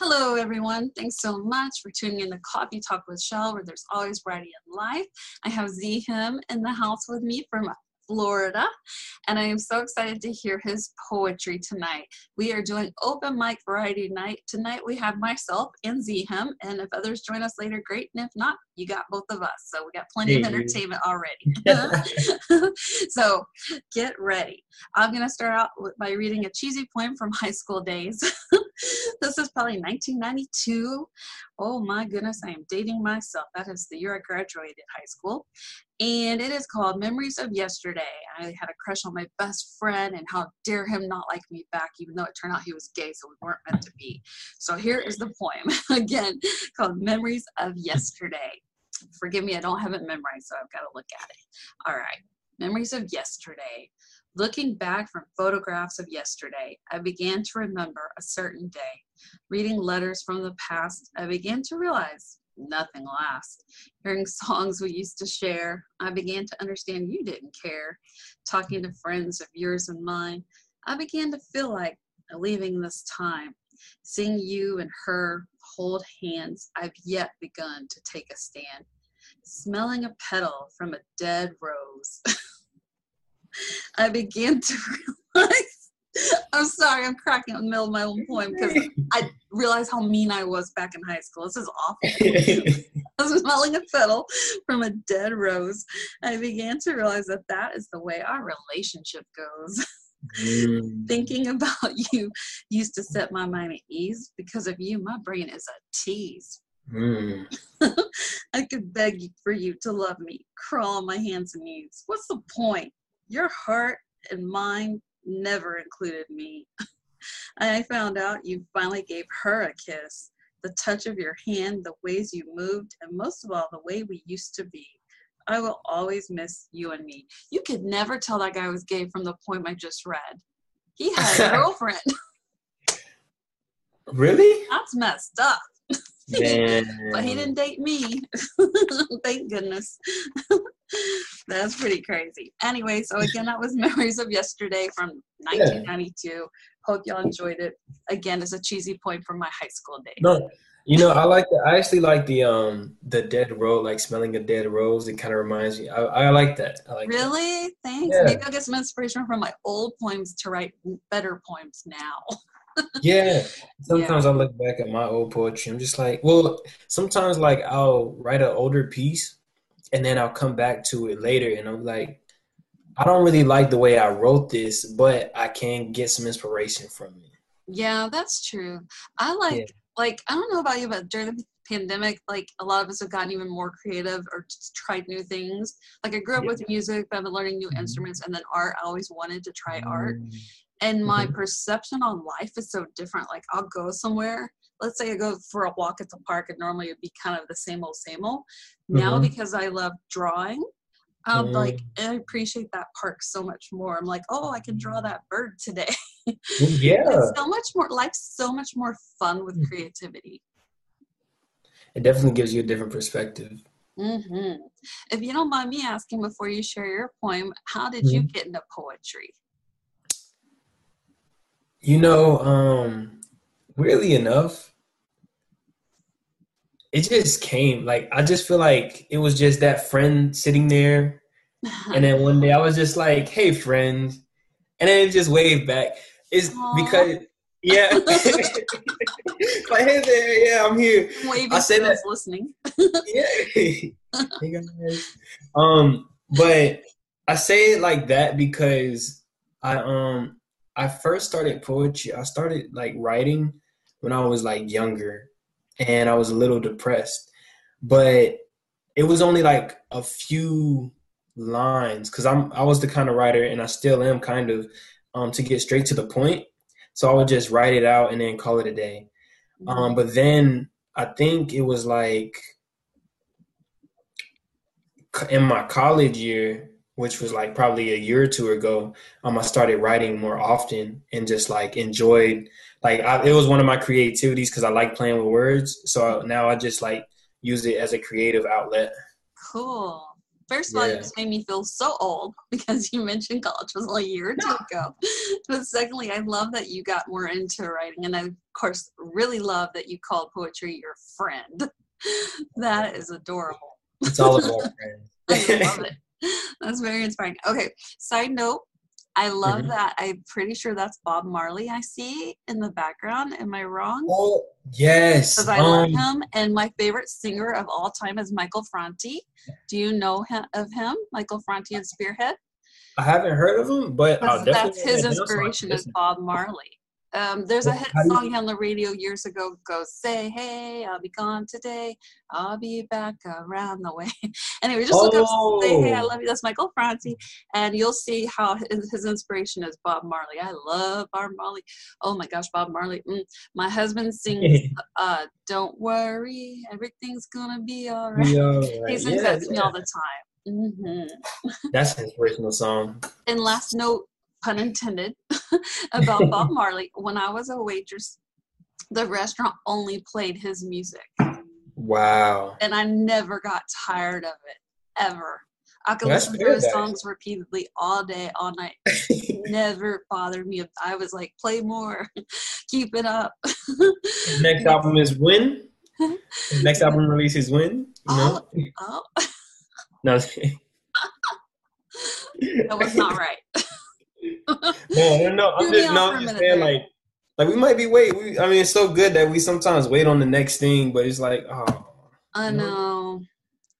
Hello, everyone. Thanks so much for tuning in to Coffee Talk with Chelle, where there's always variety in life. I have Z_Hymn in the house with me from Florida, and I am so excited to hear his poetry tonight. We are doing open mic variety night. Tonight we have myself and Z_Hymn, and if others join us later, great, and if not, you got both of us. So we got plenty of entertainment already. so get ready. I'm going to start out by reading a cheesy poem from high school days. this is probably 1992. Oh my goodness, I am dating myself. That is the year I graduated high school and it is called Memories of Yesterday. I had a crush on my best friend, and how dare him not like me back, even though it turned out he was gay, so we weren't meant to be. So here is the poem again called Memories of Yesterday. Forgive me, I don't have it memorized, so I've got to look at it. All right, Memories of Yesterday. Looking back from photographs of yesterday, I began to remember a certain day. Reading letters from the past, I began to realize nothing lasts. Hearing songs we used to share, I began to understand you didn't care. Talking to friends of yours and mine, I began to feel like leaving this time. Seeing you and her hold hands, I've yet begun to take a stand. Smelling a petal from a dead rose, I began to realize I'm sorry, I'm cracking in the middle of my own poem because I realized how mean I was back in high school. This is awful. I was smelling a fiddle from a dead rose. I began to realize that that is the way our relationship goes. Mm. Thinking about you used to set my mind at ease. Because of you, my brain is a tease. Mm. I could beg for you to love me, crawl on my hands and knees. What's the point? Your heart and mind never included me. I found out you finally gave her a kiss. The touch of your hand, the ways you moved, and most of all, the way we used to be. I will always miss you and me. You could never tell that guy was gay from the poem I just read. He had a girlfriend. really? That's messed up. but he didn't date me. Thank goodness. That's pretty crazy. Anyway, so again, that was Memories of Yesterday from 1992. Yeah. Hope y'all enjoyed it. Again, it's a cheesy point from my high school days. No, you know, I like the, I actually like the um the dead rose, like smelling a dead rose. It kind of reminds me. I, I like that. I like really. That. Thanks. Yeah. Maybe I'll get some inspiration from my old poems to write better poems now. yeah. Sometimes yeah. I look back at my old poetry. I'm just like, well, sometimes like I'll write an older piece and then I'll come back to it later and I'm like, I don't really like the way I wrote this, but I can get some inspiration from it. Yeah, that's true. I like yeah. like I don't know about you, but during the pandemic, like a lot of us have gotten even more creative or just tried new things. Like I grew up yeah. with music, but I've been learning new mm-hmm. instruments and then art. I always wanted to try art. Mm-hmm. And my mm-hmm. perception on life is so different. Like I'll go somewhere let's say I go for a walk at the park and normally it'd be kind of the same old, same old. Mm-hmm. Now because I love drawing, I'm mm-hmm. like I appreciate that park so much more. I'm like, oh, I can draw that bird today. yeah. it's so much more life's so much more fun with mm. creativity. It definitely gives you a different perspective. Mm-hmm. If you don't mind me asking before you share your poem, how did mm-hmm. you get into poetry? You know, um, weirdly enough, it just came. Like I just feel like it was just that friend sitting there, and then one day I was just like, "Hey, friend," and then it just waved back. It's Aww. because yeah, like hey there, yeah, I'm here. Waving I said that listening. yeah, hey guys. Um, but I say it like that because I um I first started poetry. I started like writing when I was like younger and I was a little depressed. But it was only like a few lines because I'm I was the kind of writer and I still am kind of um, to get straight to the point. So I would just write it out and then call it a day. Mm-hmm. Um, but then I think it was like in my college year, which was like probably a year or two ago, um, I started writing more often and just like enjoyed like I, it was one of my creativities because I like playing with words. So now I just like use it as a creative outlet. Cool. First of all, Yeah. you just made me feel so old because you mentioned college was a year or two ago. But secondly, I love that you got more into writing. And I, of course, really love that you called poetry your friend. That is adorable. It's all about friends. I love it. That's very inspiring. Okay, side note. I love Mhm. that. I'm pretty sure that's Bob Marley I see in the background. Am I wrong? Oh yes. Because I love Um, him. And my favorite singer of all time is Michael Franti. Do you know him, of him? Michael Franti and Spearhead? I haven't heard of him, but I'll That's, definitely that's his add that on inspiration is. Bob Marley. Um, there's a hit how do you- song on the radio years ago goes, Say, hey, I'll be gone today. I'll be back around the way. anyway, just look up Say, hey, I Oh. love you. That's Michael Franti. And you'll see how his, his inspiration is Bob Marley. I love Bob Marley. Oh my gosh, Bob Marley. Mm. My husband sings, uh, Don't worry, everything's gonna be all right. He sings yeah, that to me all the time. hmm That's an inspirational song. And last note, pun intended, about Bob Marley. When I was a waitress, the restaurant only played his music, Wow. and I never got tired of it ever. I could That's listen to his songs repeatedly all day, all night. Never bothered me. I was like, play more, keep it up. Next album is When. His next album release is When. You know? oh, oh. No, that was not right. no, no, no. I'm just no, I'm just saying like like we might be wait. We, I mean, it's so good that we sometimes wait on the next thing, but it's like oh, I know?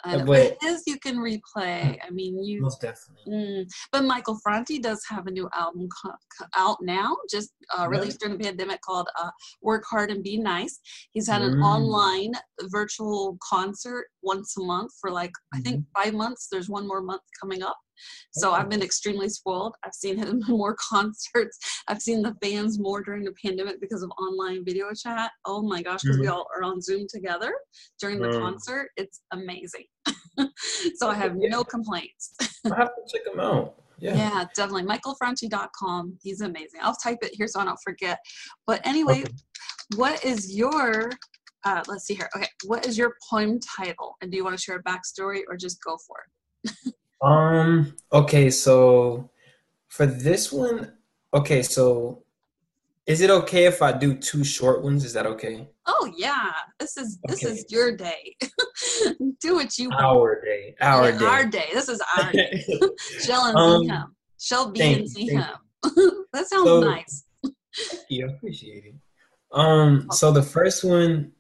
I know. But- But his you can replay. I mean, you most definitely. Mm. But Michael Franti does have a new album co- co- out now, just uh, released during the pandemic called uh, "Work Hard and Be Nice." He's had an Mm. online virtual concert once a month for like I think Mm-hmm. five months. There's one more month coming up. So. I've been extremely spoiled. I've seen him more concerts. I've seen the fans more during the pandemic because of online video chat. Oh my gosh, because we Mhm. all are on Zoom together during the Mm. concert. It's amazing. so I have no complaints. I have to check him out. Yeah. Yeah, definitely. MichaelFranti.com. He's amazing. I'll type it here so I don't forget. But anyway, Okay. what is your, uh, let's see here. Okay, what is your poem title? And do you want to share a backstory or just go for it? Um. Okay. So for this one, okay. So is it okay if I do two short ones? Is that okay? Oh yeah, this is this Okay. is your day. do what you want. Our day. Our Yeah, day. Our day. This is our day. Chelle and Um, Z_Hymn. Shell be thank and him. that sounds So- nice. Yeah, appreciate it. Um, so the first one,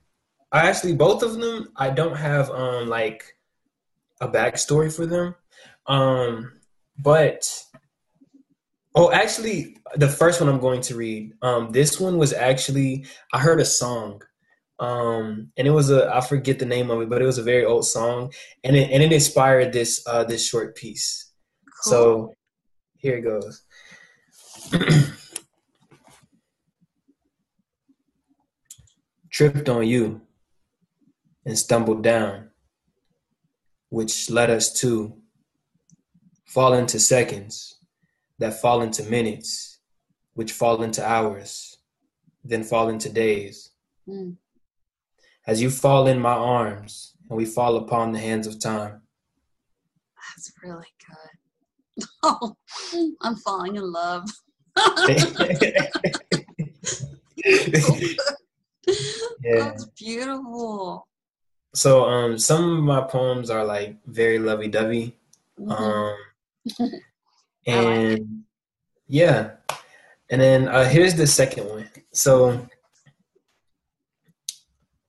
I actually both of them, I don't have um like a backstory for them. Um, but oh, actually, the first one I'm going to read. Um, this one was actually I heard a song, um, and it was a I forget the name of it, but it was a very old song, and it and it inspired this uh this short piece. Cool. So here it goes. Tripped on you and stumbled down, which led us to fall into seconds that fall into minutes, which fall into hours, then fall into days. Mm. As you fall in my arms and we fall upon the hands of time. That's really good. Oh, I'm falling in love. Yeah. That's beautiful. So um some of my poems are like very lovey dovey. Mhm. Um I like and yeah. And then uh here's the second one. So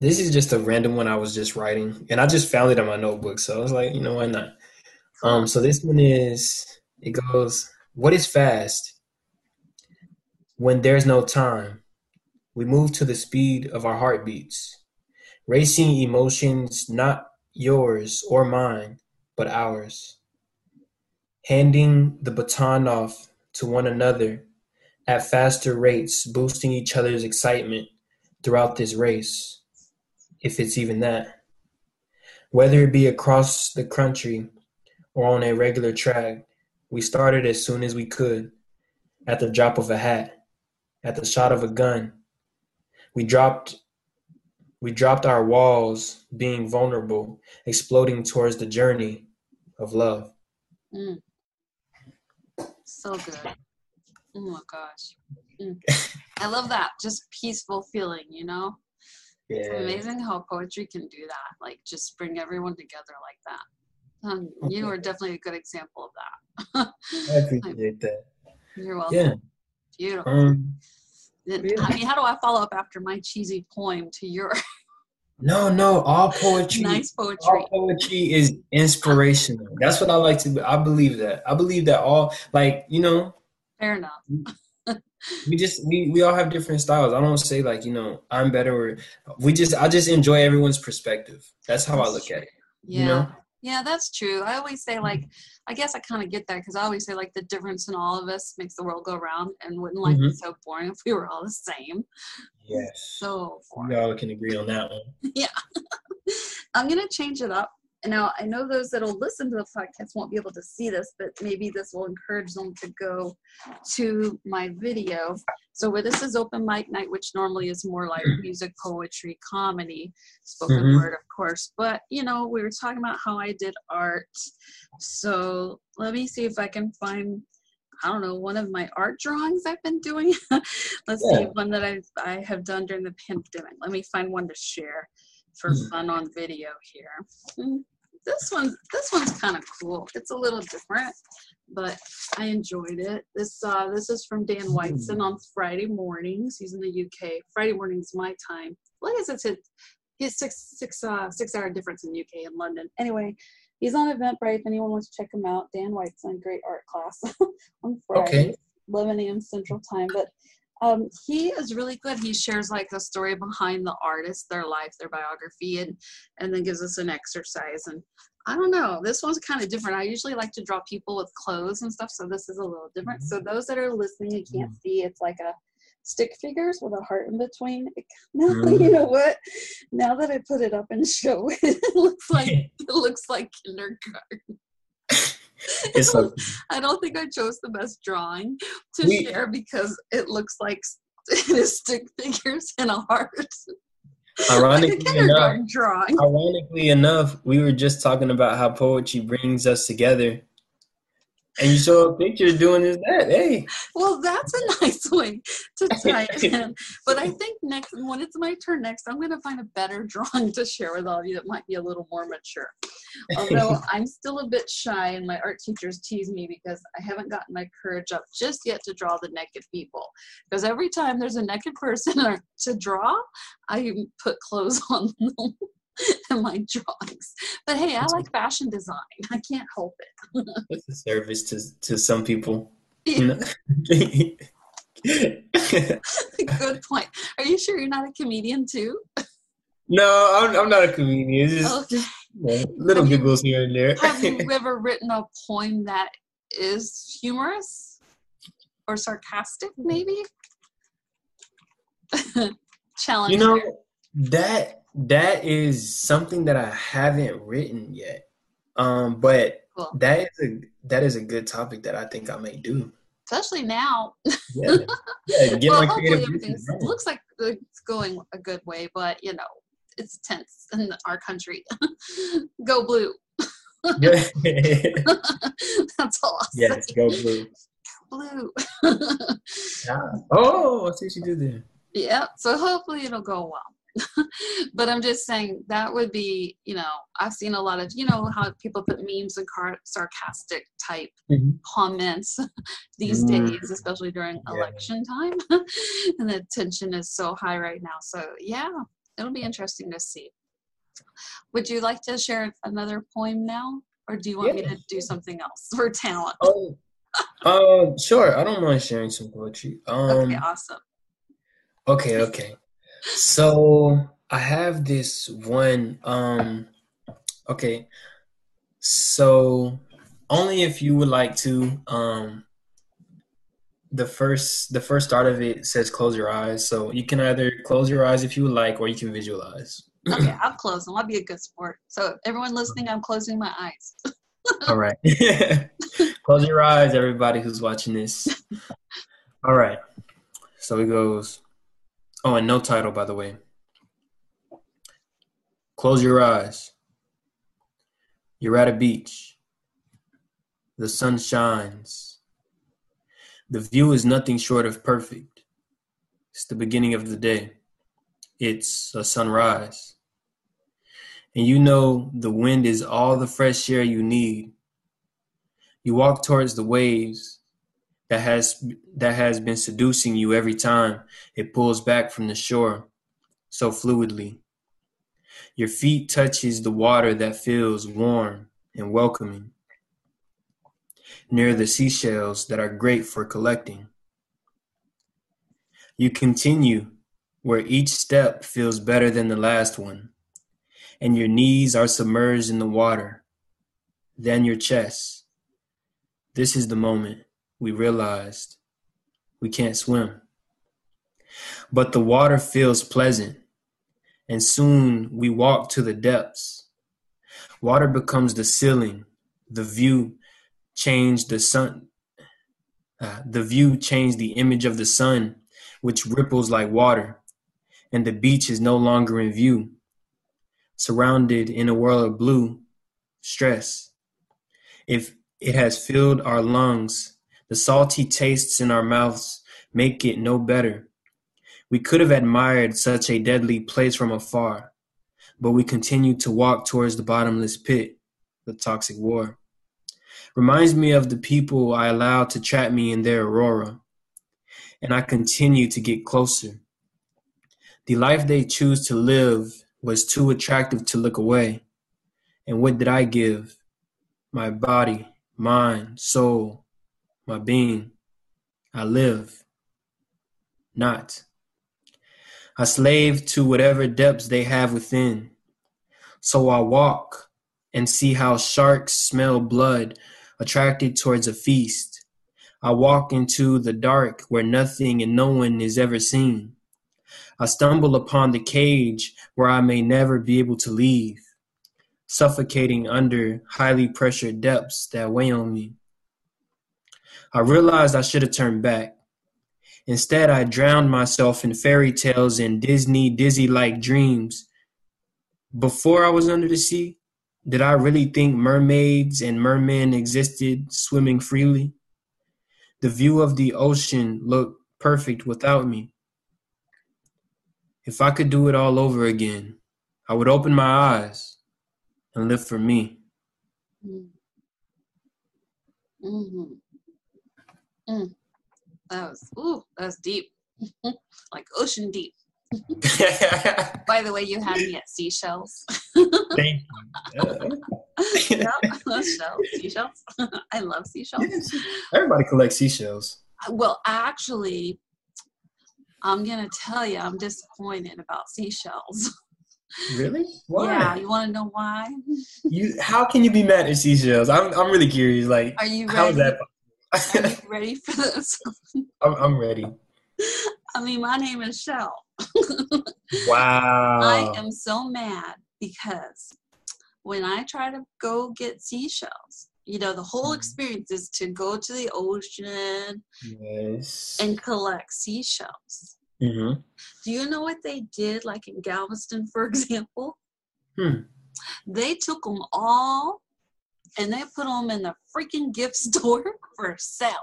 this is just a random one I was just writing and I just found it in my notebook. So I was like, you know, why not? Um so this one is it goes, What is fast? When there's no time. We move to the speed of our heartbeats. Racing emotions not yours or mine, but ours. Handing the baton off to one another at faster rates, boosting each other's excitement throughout this race, if it's even that. Whether it be across the country or on a regular track, we started as soon as we could, at the drop of a hat, at the shot of a gun. We dropped we dropped our walls, being vulnerable, exploding towards the journey of love. Mm. So good. Oh my gosh. Mm. I love that. Just peaceful feeling, you know? Yeah. It's amazing how poetry can do that. Like just bring everyone together like that. Um, you are definitely a good example of that. I appreciate that. You're welcome. Yeah. Beautiful. Um. I mean, how do I follow up after my cheesy poem to your no, no, all poetry. nice poetry? All poetry is inspirational. That's what I like to. I believe that. I believe that all, like you know, Fair enough. we just we we all have different styles. I don't say like you know I'm better. Or, we just I just enjoy everyone's perspective. That's how I look at it. Yeah. You know? Yeah, that's true. I always say like, mm-hmm. I guess I kind of get that because I always say like the difference in all of us makes the world go round, and wouldn't life be mm-hmm. so boring if we were all the same? Yes. So We all can agree on that one. Yeah. I'm gonna change it up. And now I know those that'll listen to the podcast won't be able to see this, but maybe this will encourage them to go to my video. So where this is open mic night, which normally is more like music, poetry, comedy, spoken Mhm. word, of course. But you know, we were talking about how I did art. So let me see if I can find I don't know, one of my art drawings I've been doing. Let's see, one that I I have done during the pandemic. Let me find one to share for Hmm. fun on video here. Hmm, This one, this one's kind of cool. It's a little different, but I enjoyed it. This uh, this is from Dan Whiteson on Friday mornings. He's in the UK. Friday mornings my time. Well, I guess it's his, his six six uh, six hour difference in UK and London. Anyway, he's on Eventbrite. If anyone wants to check him out, Dan Whiteson, great art class on Friday, 11 a.m. Central Time. But um, he is really good. He shares like the story behind the artist, their life, their biography, and and then gives us an exercise. And I don't know, this one's kind of different. I usually like to draw people with clothes and stuff, so this is a little different. So those that are listening and can't see, it's like a stick figures with a heart in between. It, now Mm. you know what? Now that I put it up and show it, it looks like it looks like kindergarten. It's I don't think I chose the best drawing to We- share because it looks like it is stick figures and a heart. like a ironically enough. drawing. Ironically enough, we were just talking about how poetry brings us together. And you show a picture doing this that. Hey. Well, that's a nice way to tie it in. But I think next, when it's my turn next, I'm going to find a better drawing to share with all of you that might be a little more mature. Although I'm still a bit shy, and my art teachers tease me because I haven't gotten my courage up just yet to draw the naked people. Because every time there's a naked person to draw, I put clothes on them in my drawings. But hey, I like fashion design. I can't help it. It's a service to to some people. You know? Good point. Are you sure you're not a comedian too? no, I'm, I'm not a comedian. Just, Okay. You little Have you- giggles here and there. Have you ever written a poem that is humorous or sarcastic, maybe? Challenge. you know that that is something that I haven't written yet. Um, but Cool. that is a that is a good topic that I think I may do. especially now. Yeah, yeah. Get well, my hopefully creative everything looks like it's going a good way, but you know, it's tense in our country. go blue. That's all I'll yes, say. go blue. Blue. Yeah. Oh, I see what you did there. Yeah, so hopefully it'll go well. but I'm just saying that would be, you know, I've seen a lot of, you know, how people put memes and car- sarcastic type Mhm. comments these Mm. days, especially during Yeah. election time. and the tension is so high right now. So, yeah, it'll be interesting to see. Would you like to share another poem now? Or do you want me to do something else for talent? Oh, um, sure. I don't mind sharing some poetry. Um, okay, awesome. Okay, okay. So I have this one. Um, okay. So only if you would like to. Um, the first the first start of it says close your eyes. So you can either close your eyes if you like, or you can visualize. Okay, I'll close them. I'll be a good sport. So, everyone listening, I'm closing my eyes. All right. Close your eyes, everybody who's watching this. All right. So it goes. Oh, and no title, by the way. Close your eyes. You're at a beach. The sun shines. The view is nothing short of perfect. It's the beginning of the day. It's a sunrise. And you know the wind is all the fresh air you need. You walk towards the waves that has that has been seducing you every time it pulls back from the shore so fluidly. Your feet touches the water that feels warm and welcoming near the seashells that are great for collecting. You continue where each step feels better than the last one, and your knees are submerged in the water, then your chest. This is the moment we realized we can't swim. But the water feels pleasant, and soon we walk to the depths. Water becomes the ceiling, the view change the sun. Uh, the view changed the image of the sun, which ripples like water, and the beach is no longer in view. Surrounded in a world of blue, stress. If it has filled our lungs, the salty tastes in our mouths make it no better. We could have admired such a deadly place from afar, but we continue to walk towards the bottomless pit, the toxic war. Reminds me of the people I allowed to trap me in their aurora. And I continue to get closer. The life they choose to live was too attractive to look away. And what did I give? My body, mind, soul, my being. I live. Not. I slave to whatever depths they have within. So I walk and see how sharks smell blood attracted towards a feast. I walk into the dark where nothing and no one is ever seen. I stumble upon the cage where I may never be able to leave, suffocating under highly pressured depths that weigh on me. I realized I should have turned back. Instead, I drowned myself in fairy tales and Disney dizzy like dreams. Before I was under the sea, did I really think mermaids and mermen existed swimming freely? The view of the ocean looked perfect without me. If I could do it all over again, I would open my eyes and live for me. Mm-hmm. Mm. That was ooh, that was deep, like ocean deep. By the way, you had me at seashells. Thank you. yep, shells, seashells. I love seashells. Everybody collects seashells. Well, actually, I'm gonna tell you, I'm disappointed about seashells. Really? Why? Yeah, you want to know why? you how can you be mad at seashells? I'm I'm really curious. Like, are you ready? How is that? are you ready for this? I'm I'm ready. I mean, my name is Chelle. wow. I am so mad because when I try to go get seashells, you know, the whole mm-hmm. experience is to go to the ocean yes. and collect seashells. Mm-hmm. Do you know what they did, like in Galveston, for example? Hmm. They took them all and they put them in the freaking gift store for sale.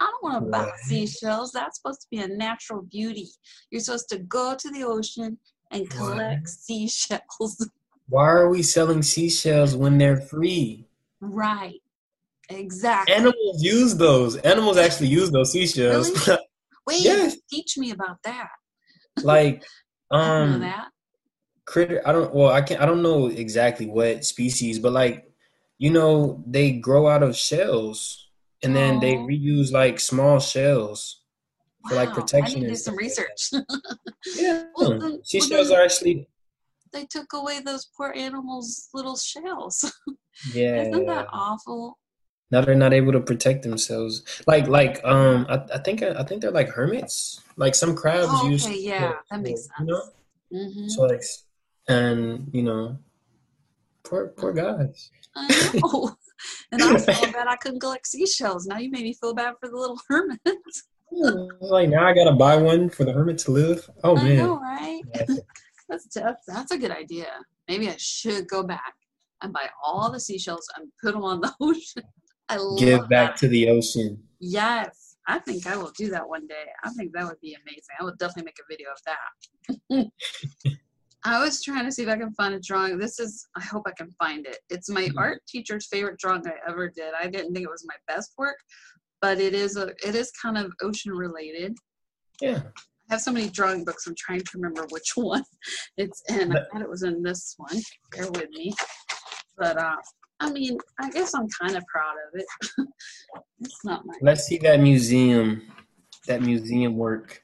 I don't want to buy seashells. That's supposed to be a natural beauty. You're supposed to go to the ocean and collect what? seashells. Why are we selling seashells when they're free? Right. Exactly. Animals use those. Animals actually use those seashells. Really? Wait, yes. teach me about that. Like, um, that. critter. I don't. Well, I can't. I don't know exactly what species, but like, you know, they grow out of shells and then they reuse like small shells for like protection. I need to do some research. yeah, well, seashells well, are actually. They took away those poor animals' little shells. Yeah, isn't that awful? Now they're not able to protect themselves. Like, like, um, I, I think, I think they're like hermits. Like some crabs oh, okay, use. yeah, that makes sense. You know? mm-hmm. So like, and you know, poor, poor guys. I know. And I was feeling bad I couldn't collect seashells. Now you made me feel bad for the little hermits. Hmm, like now I gotta buy one for the hermit to live. Oh I man, know, right? that's tough. That's a good idea. Maybe I should go back and buy all the seashells and put them on the ocean. I love Give back that. to the ocean. Yes, I think I will do that one day. I think that would be amazing. I would definitely make a video of that. I was trying to see if I can find a drawing. This is, I hope I can find it. It's my Mhm. art teacher's favorite drawing I ever did. I didn't think it was my best work, but it is a, it is kind of ocean related. Yeah. I have so many drawing books. I'm trying to remember which one it's in. I thought it was in this one. Bear with me. But uh, I mean, I guess I'm kind of proud of it. it's not my Let's see that museum. That museum work.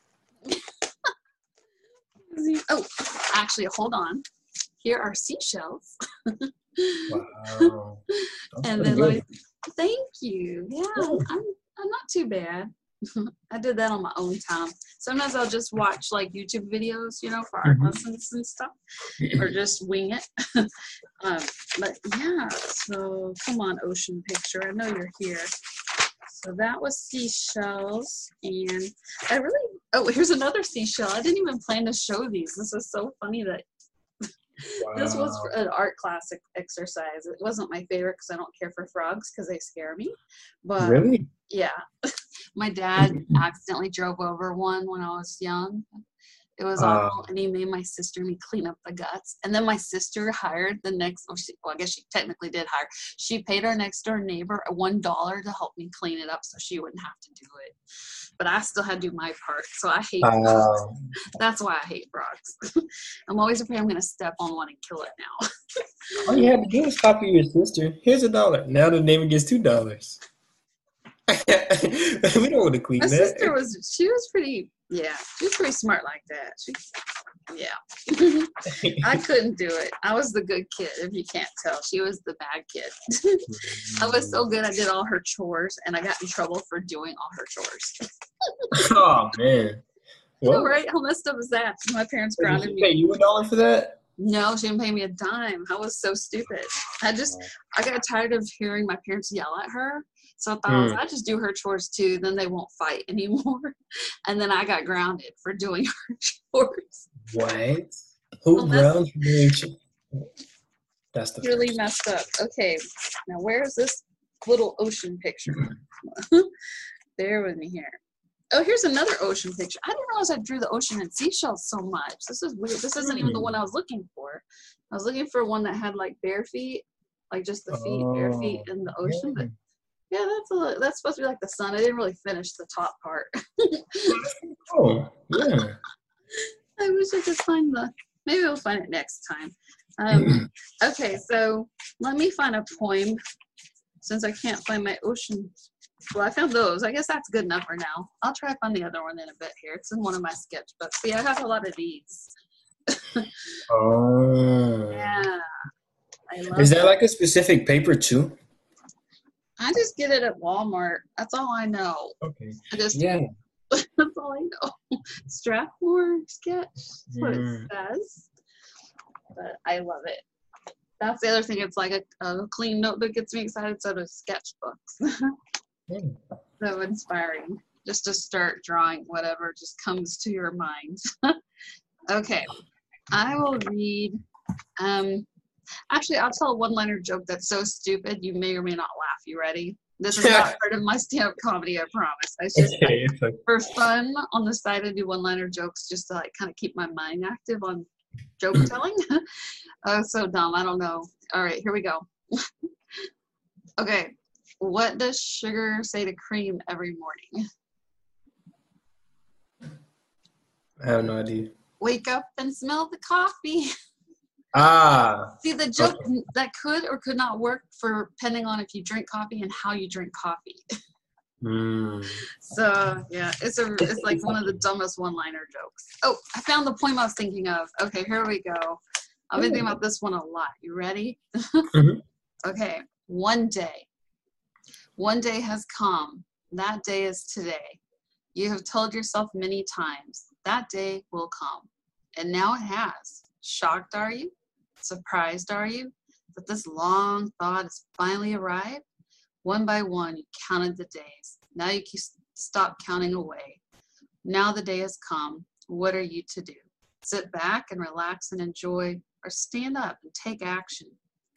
Oh, actually, hold on. Here are seashells. Wow. That's and then good. me, thank you. Yeah, I'm, I'm not too bad. I did that on my own time. Sometimes I'll just watch like YouTube videos, you know, for art Mhm. lessons and stuff, or just wing it. um, but yeah, so come on, ocean picture. I know you're here. So that was seashells, and I really. Oh, here's another seashell. I didn't even plan to show these. This is so funny that this was an art class exercise. It wasn't my favorite because I don't care for frogs because they scare me. But Really? yeah, my dad mm-hmm. accidentally drove over one when I was young. It was Oh. awful, and um, he made my sister and me clean up the guts. And then my sister hired the next. Well, she, well I guess she technically did hire. She paid our next door neighbor one dollar to help me clean it up, so she wouldn't have to do it. But I still had to do my part, so I hate. Um, wow. That's why I hate frogs. I'm always afraid I'm going to step on one and kill it now. All you had to do was copy your sister. Here's a dollar. Now the neighbor gets two dollars. we don't want to clean My that. sister was, she was pretty, yeah, she's pretty smart like that. She, yeah. I couldn't do it. I was the good kid, if you can't tell. She was the bad kid. I was so good, I did all her chores, and I got in trouble for doing all her chores. Oh man. What? right? How messed up is that? My parents Did grounded me. pay you a dollar for that? No, she didn't pay me a dime. I was so stupid. I just, I got tired of hearing my parents yell at her. So I thought, Mm. I just do her chores too. Then they won't fight anymore. And then I got grounded for doing her chores. What? Who Well, grounds for doing ch- That's the Really first. messed up. Okay, now where's this little ocean picture? Bear with me here. Oh, here's another ocean picture. I didn't realize I drew the ocean and seashells so much. This is weird. This isn't even the Hmm. one I was looking for. I was looking for one that had like bare feet, like just the feet, bare feet Oh, in the ocean. But yeah. that's a, that's supposed to be like the sun. I didn't really finish the top part. Oh, yeah. I wish I could find the. Maybe we'll find it next time. Um, okay, so let me find a poem since I can't find my ocean. Well, I found those. I guess that's good enough for now. I'll try to find the other one in a bit here. It's in one of my sketchbooks. See, I have a lot of these. Oh. Yeah. I love Is that like a specific paper too? I just get it at Walmart. That's all I know. Okay. I just Yeah. that's all I know. Strathmore sketch. That's what Mm. it says. But I love it. That's the other thing. It's like a, a clean notebook gets me excited. So do sketchbooks. Mm. so inspiring. Just to start drawing whatever just comes to your mind. okay. I will read. Um, actually, I'll tell a one-liner joke that's so stupid you may or may not laugh. You ready? This is not part of my stand-up comedy. I promise. It's just Okay, okay. for fun on the side I do one liner jokes just to like kind of keep my mind active on joke telling. oh, so dumb. I don't know. All right, here we go. okay. What does sugar say to cream every morning? I have no idea. Wake up and smell the coffee. Ah. See, the joke that could or could not work for depending on if you drink coffee and how you drink coffee. Mm. So yeah, it's a it's like one of the dumbest one-liner jokes. Oh, I found the poem I was thinking of. Okay, here we go. I've been thinking about this one a lot. You ready? Mhm. Okay. One day. One day has come. That day is today. You have told yourself many times that day will come. And now it has. Shocked are you? Surprised are you that this long thought has finally arrived? One by one, you counted the days. Now you stop counting away. Now the day has come. What are you to do? Sit back and relax and enjoy, or stand up and take action.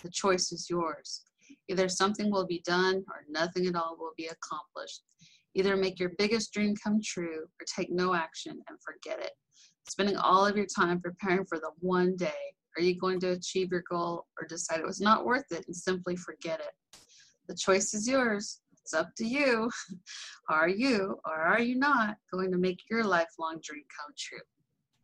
The choice is yours. Either something will be done or nothing at all will be accomplished. Either make your biggest dream come true or take no action and forget it. Spending all of your time preparing for the one day. Are you going to achieve your goal or decide it was not worth it and simply forget it? The choice is yours. It's up to you. Are you or are you not going to make your lifelong dream come true?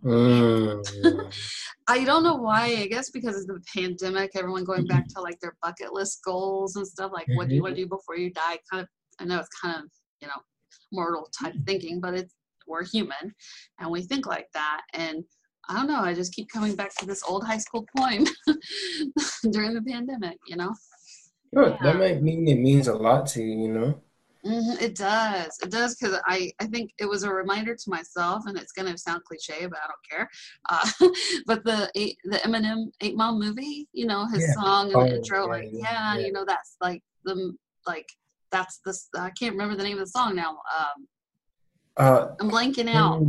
Mm. I don't know why. I guess because of the pandemic, everyone going back to like their bucket list goals and stuff. Like, mm-hmm. what do you want to do before you die? Kind of. I know it's kind of you know mortal type thinking, but it's we're human, and we think like that. And I don't know. I just keep coming back to this old high school poem during the pandemic. You know. Sure, yeah. that might mean it means a lot to you. You know. Mm-hmm, it does. It does because I, I think it was a reminder to myself, and it's going to sound cliche, but I don't care. Uh, but the eight, the Eminem Eight Mile movie, you know, his yeah. song and oh, the intro, yeah, like yeah, yeah, you know, that's like the like that's the I can't remember the name of the song now. Um, uh, I'm blanking out.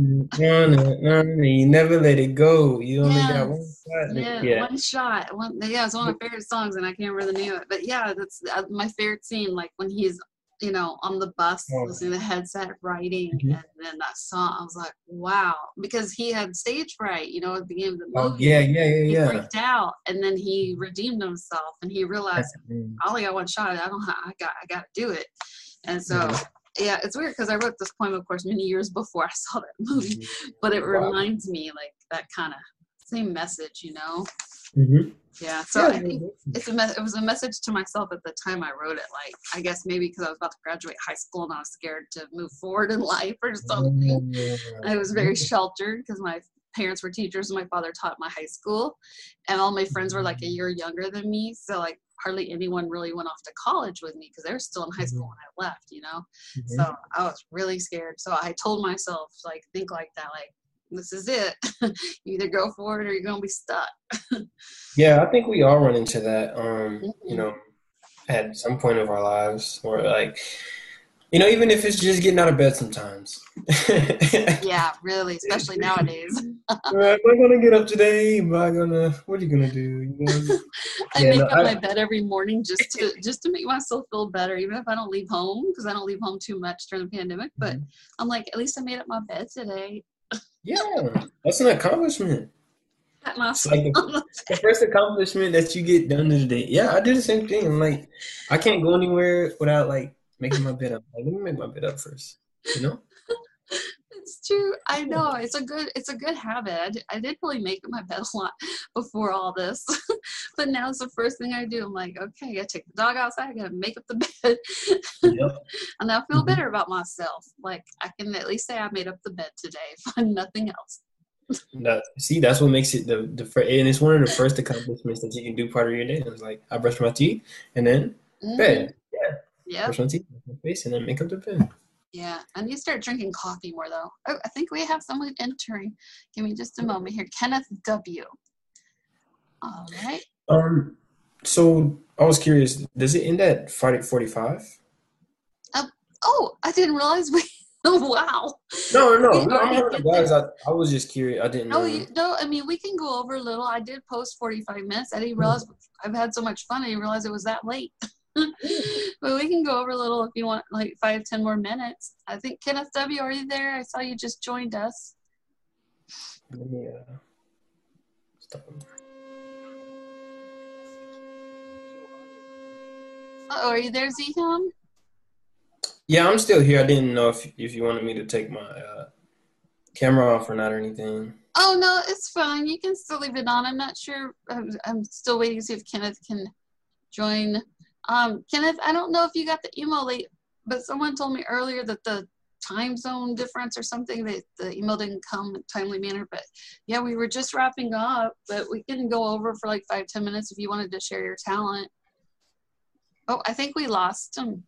you never let it go. You only yes. got one shot. Yeah, yeah, one shot. One, yeah, it's one of my favorite songs, and I can't remember the name of it. But yeah, that's uh, my favorite scene. Like when he's you know, on the bus, oh. listening to the headset, writing, mm-hmm. and then that song. I was like, wow, because he had stage fright, you know, at the beginning of the oh, movie. Oh, yeah, yeah, yeah, he yeah. freaked out, and then he redeemed himself, and he realized. I only got one shot. I don't. I got. I got to do it. And so, mm-hmm. Yeah, it's weird because I wrote this poem, of course, many years before I saw that movie, mm-hmm. but it wow. reminds me like that kind of same message, you know. Mm-hmm. Yeah, so yeah. I think it's a me- it was a message to myself at the time I wrote it. Like, I guess maybe because I was about to graduate high school and I was scared to move forward in life or something. I was very sheltered because my parents were teachers and my father taught my high school, and all my friends were like a year younger than me. So like hardly anyone really went off to college with me because they were still in high school mm-hmm. when I left. You know, mm-hmm. so I was really scared. So I told myself like think like that, like this is it. you either go for it or you're gonna be stuck. yeah, I think we all run into that. Um, mm-hmm. you know, at some point of our lives, or like, you know, even if it's just getting out of bed sometimes. yeah, really, especially nowadays. Am I gonna get up today? Am I gonna? What are you gonna do? You know? I yeah, make no, up I, my bed every morning just to just to make myself feel better, even if I don't leave home because I don't leave home too much during the pandemic. But mm-hmm. I'm like, at least I made up my bed today. Yeah, that's an accomplishment. It's like the, the, first accomplishment that you get done today. Yeah, I do the same thing. I'm like, I can't go anywhere without like making my bed up. Like, let me make my bed up first. You know? True. I know it's a good it's a good habit. I did, I did really make up my bed a lot before all this, but now it's the first thing I do. I'm like, okay, I gotta take the dog outside. I gotta make up the bed, yep. and I feel mm-hmm. better about myself. Like I can at least say I made up the bed today, if I'm nothing else. No, see, that's what makes it the the and it's one of the first accomplishments that you can do part of your day. It's like I brush my teeth and then mm-hmm. bed. Yeah. Yeah. Brush my teeth, my face, and then make up the bed. Yeah, I need to start drinking coffee more though. Oh, I think we have someone entering. Give me just a moment here. Kenneth W. All right. Um. So I was curious. Does it end at forty-five? Uh, oh, I didn't realize we. wow. No, no, no. I'm guys. I, I was just curious. I didn't. No, you, no. I mean, we can go over a little. I did post forty-five minutes. I didn't realize I've had so much fun. I didn't realize it was that late. but we can go over a little if you want, like five, ten more minutes. I think Kenneth W. Are you there? I saw you just joined us. Let me uh, stop. Oh, are you there, Z_Hymn? Yeah, I'm still here. I didn't know if if you wanted me to take my uh, camera off or not or anything. Oh no, it's fine. You can still leave it on. I'm not sure. I'm, I'm still waiting to see if Kenneth can join um, Kenneth, I don't know if you got the email late, but someone told me earlier that the time zone difference or something that the email didn't come in timely manner. But yeah, we were just wrapping up, but we can go over for like five, ten minutes if you wanted to share your talent. Oh, I think we lost him.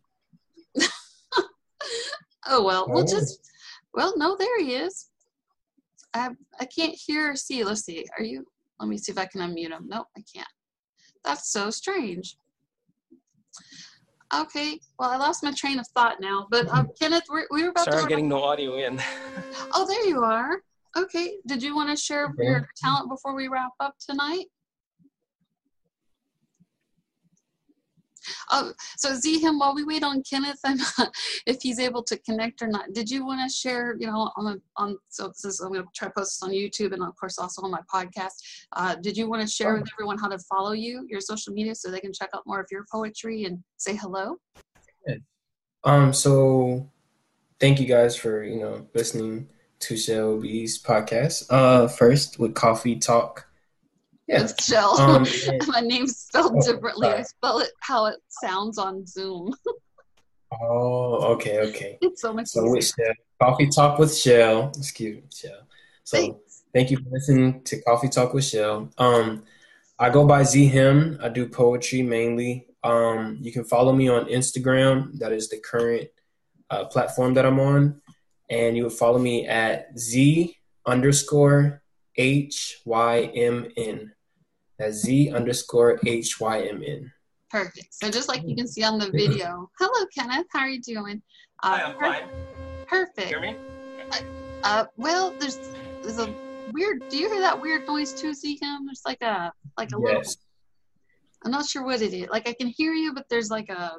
oh well, we'll just well, no, there he is. I I can't hear or see. Let's see. Are you? Let me see if I can unmute him. Nope, I can't. That's so strange. Okay, well, I lost my train of thought now. But um, Kenneth, we, we were about Sorry, to. getting no audio in. oh, there you are. Okay, did you want to share okay. your talent before we wrap up tonight? Oh, so Z_Hymn while we wait on Kenneth. I'm if he's able to connect or not. Did you want to share? You know, on on so this is, I'm going to try to post this on YouTube and of course also on my podcast. Uh, did you want to share with everyone how to follow you, your social media, so they can check out more of your poetry and say hello? Um. So, thank you guys for you know listening to Shelby's podcast. Uh, first with Coffee Talk yeah. with Chelle. Um, My name's spelled oh, differently. Sorry. I spell it how it sounds on Zoom. oh, okay, okay. It's so much so Chelle, Coffee Talk with Chelle. Excuse me, Chelle. So Thanks. thank you for listening to Coffee Talk with Chelle. Um, I go by Z_Hymn. I do poetry mainly. Um, you can follow me on Instagram. That is the current uh, platform that I'm on. And you will follow me at Z underscore H Y M N. That's Z underscore H Y M N. Perfect. So just like you can see on the video. Hello, Kenneth. How are you doing? Uh, Hi, I'm per- fine. Perfect. Hear me? Uh, uh, well, there's there's a weird. Do you hear that weird noise too, Hymn? There's like a like a yes. little. I'm not sure what it is. Like I can hear you, but there's like a.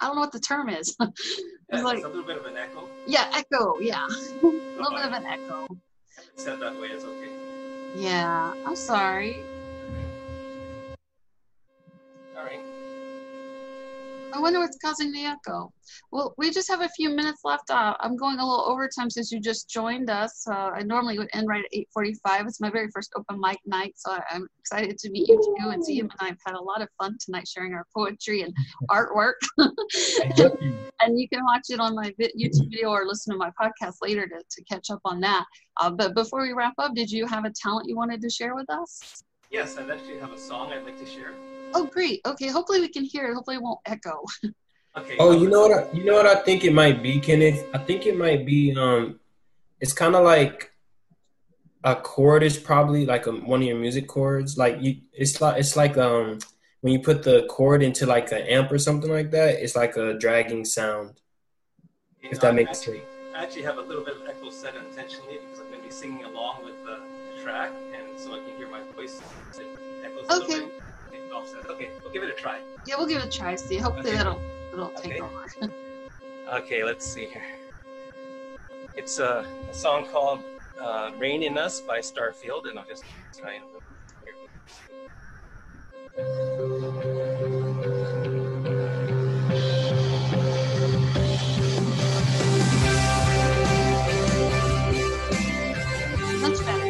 I don't know what the term is. it's yeah, like a little bit of an echo. Yeah, echo. Yeah, a little bit of an echo. Said that way. It's okay. Yeah, I'm sorry. I wonder what's causing the echo. Well, we just have a few minutes left. Uh, I'm going a little overtime since you just joined us. Uh, I normally would end right at 8:45. It's my very first open mic night, so I'm excited to meet you too and see you. And I've had a lot of fun tonight sharing our poetry and artwork. and you can watch it on my YouTube video or listen to my podcast later to, to catch up on that. Uh, but before we wrap up, did you have a talent you wanted to share with us? Yes, I actually have a song I'd like to share. Oh, great. Okay, hopefully we can hear it. Hopefully it won't echo. Okay. Oh, you know what? I, you know what I think it might be, Kenneth. I think it might be. Um, it's kind of like a chord is probably like a, one of your music chords. Like you, it's like it's like um when you put the chord into like an amp or something like that. It's like a dragging sound. You if know, that makes actually, sense. I actually have a little bit of echo set intentionally because I'm going to be singing along with the track, and so I can hear my voice. Okay offset. Okay, we'll give it a try. Yeah, we'll give it a try. See, hopefully okay. that'll it'll take okay. over. okay, let's see here. It's a, a song called uh, "Reign in Us" by Starfield, and I'll just try and. of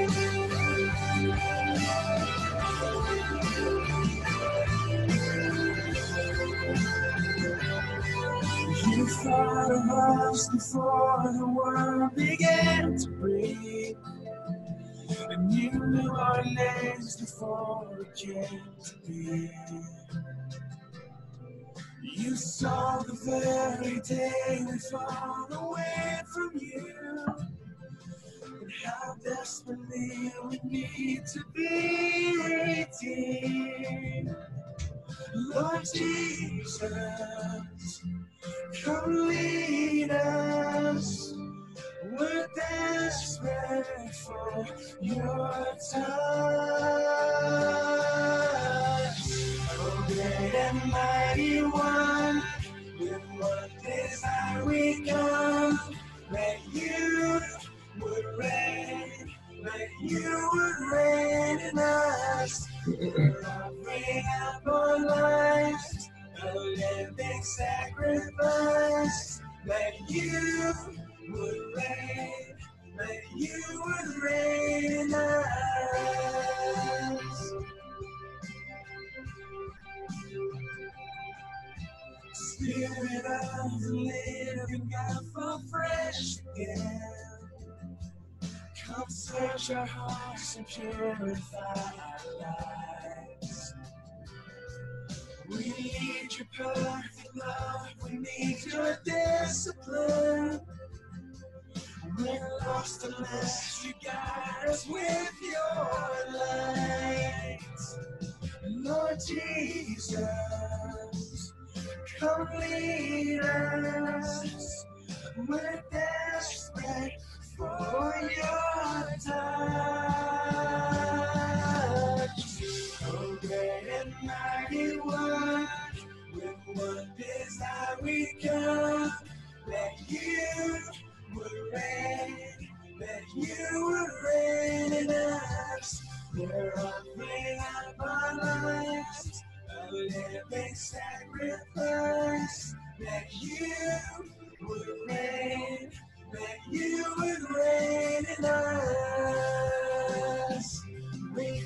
us before the world began to breathe. And you knew our names before it came to be. You saw the very day we fall away from you. And how desperately we need to be redeemed. Lord Jesus. Come lead us. We're desperate for your touch. Oh, great and mighty one, with what desire we come, that you would reign, that you would reign in us. Bring up our lives a living sacrifice that you would reign, that you would reign in us. Spirit of the living God, fall fresh again. Come search our hearts and purify our lives. Perfect love. We need your discipline. We're lost unless you guide us with your light. Lord Jesus, come lead us. We're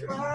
try.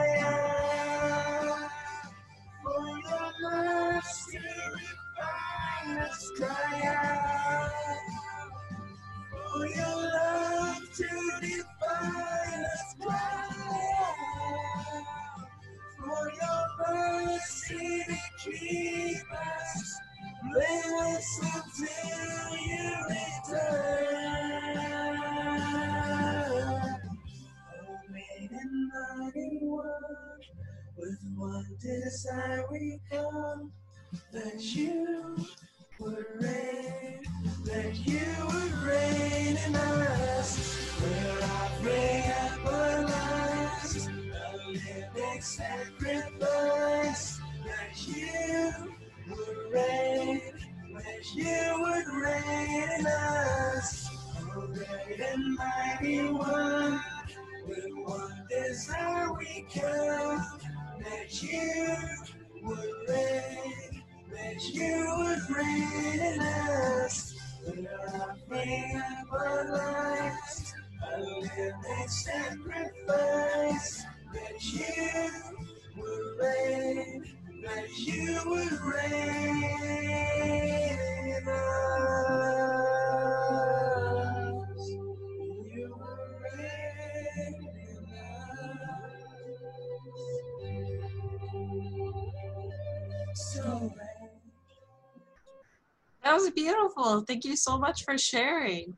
Was beautiful. Thank you so much for sharing.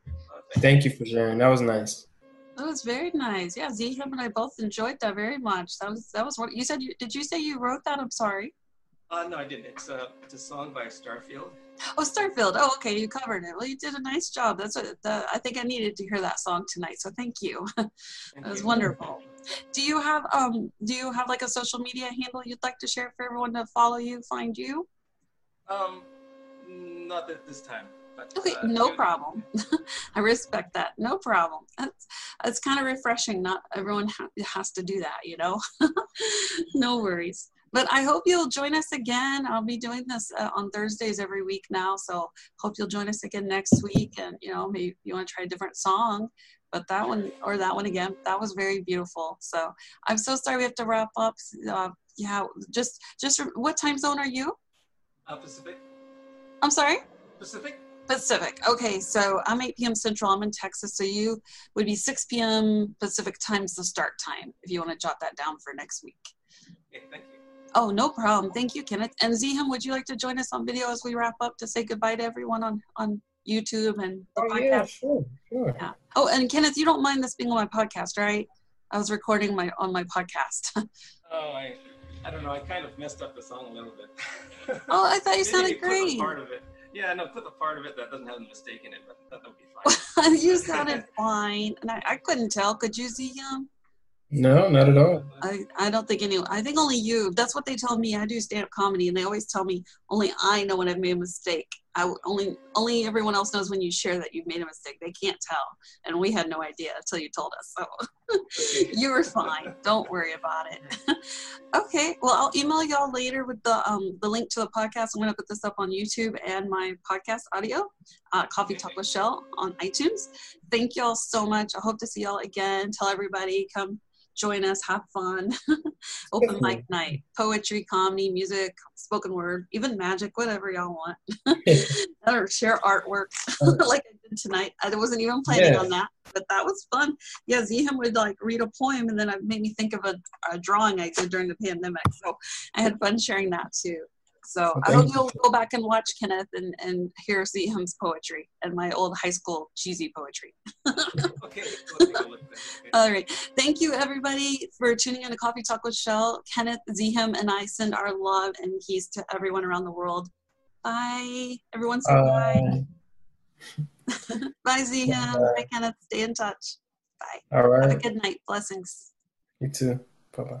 Thank you for sharing. That was nice. That was very nice. Yeah, Z_Hymn, and I both enjoyed that very much. That was that was what you said. You did you say you wrote that? I'm sorry. Uh, no, I didn't. It's a, it's a song by Starfield. Oh, Starfield. Oh, okay, you covered it. Well, you did a nice job. That's what the, I think I needed to hear that song tonight. So thank you. Thank that was you. wonderful. Do you have um Do you have like a social media handle you'd like to share for everyone to follow you, find you? Um, not at this time. But, Okay, uh, no problem. I respect that. No problem. That's it's kind of refreshing. Not everyone ha- has to do that, you know. no worries. But I hope you'll join us again. I'll be doing this uh, on Thursdays every week now, so hope you'll join us again next week. And you know, maybe you want to try a different song, but that one or that one again. That was very beautiful. So I'm so sorry we have to wrap up. Uh, yeah, just just what time zone are you? Uh, Pacific. I'm sorry. Pacific. Pacific. Okay, so I'm 8 p.m. Central. I'm in Texas, so you would be 6 p.m. Pacific time's the start time. If you want to jot that down for next week. Okay, thank you. Oh, no problem. Thank you, Kenneth. And Z_Hymn, would you like to join us on video as we wrap up to say goodbye to everyone on on YouTube and the Oh podcast? yeah, sure, sure. Yeah. Oh, and Kenneth, you don't mind this being on my podcast, right? I was recording my on my podcast. Oh, I, I don't know. I kind of messed up the song a little bit. oh, I thought you Maybe sounded put the great. part of it. Yeah, no, put the part of it that doesn't have a mistake in it, but that would be fine. you sounded fine, and I, I couldn't tell. Could you, Z_Hymn? No, not at all. I, I don't think anyone, I think only you. That's what they tell me. I do stand up comedy and they always tell me only I know when I've made a mistake. I only, only everyone else knows when you share that you've made a mistake. They can't tell. And we had no idea until you told us. So you were fine. Don't worry about it. okay. Well, I'll email y'all later with the, um, the link to the podcast. I'm going to put this up on YouTube and my podcast audio, uh, Coffee Talk with Chelle on iTunes. Thank y'all so much. I hope to see y'all again. Tell everybody come join us, have fun. Open mic night, poetry, comedy, music, spoken word, even magic, whatever y'all want. or share artwork uh-huh. like I did tonight. I wasn't even planning on that, but that was fun. Yeah, Z_Hymn would like read a poem and then it made me think of a, a drawing I did during the pandemic. So I had fun sharing that too. So I Okay. hope you'll go back and watch Kenneth and, and hear Z_Hymn's poetry and my old high school cheesy poetry. Okay, we'll take a look then. Okay. All right. Thank you, everybody, for tuning in to Coffee Talk with Chelle. Kenneth, Z_Hymn, and I send our love and peace to everyone around the world. Bye. Everyone say bye. Uh, Bye, Z_Hymn. Bye. Bye, Kenneth. Stay in touch. Bye. All right. Have a good night. Blessings. You too. Bye bye.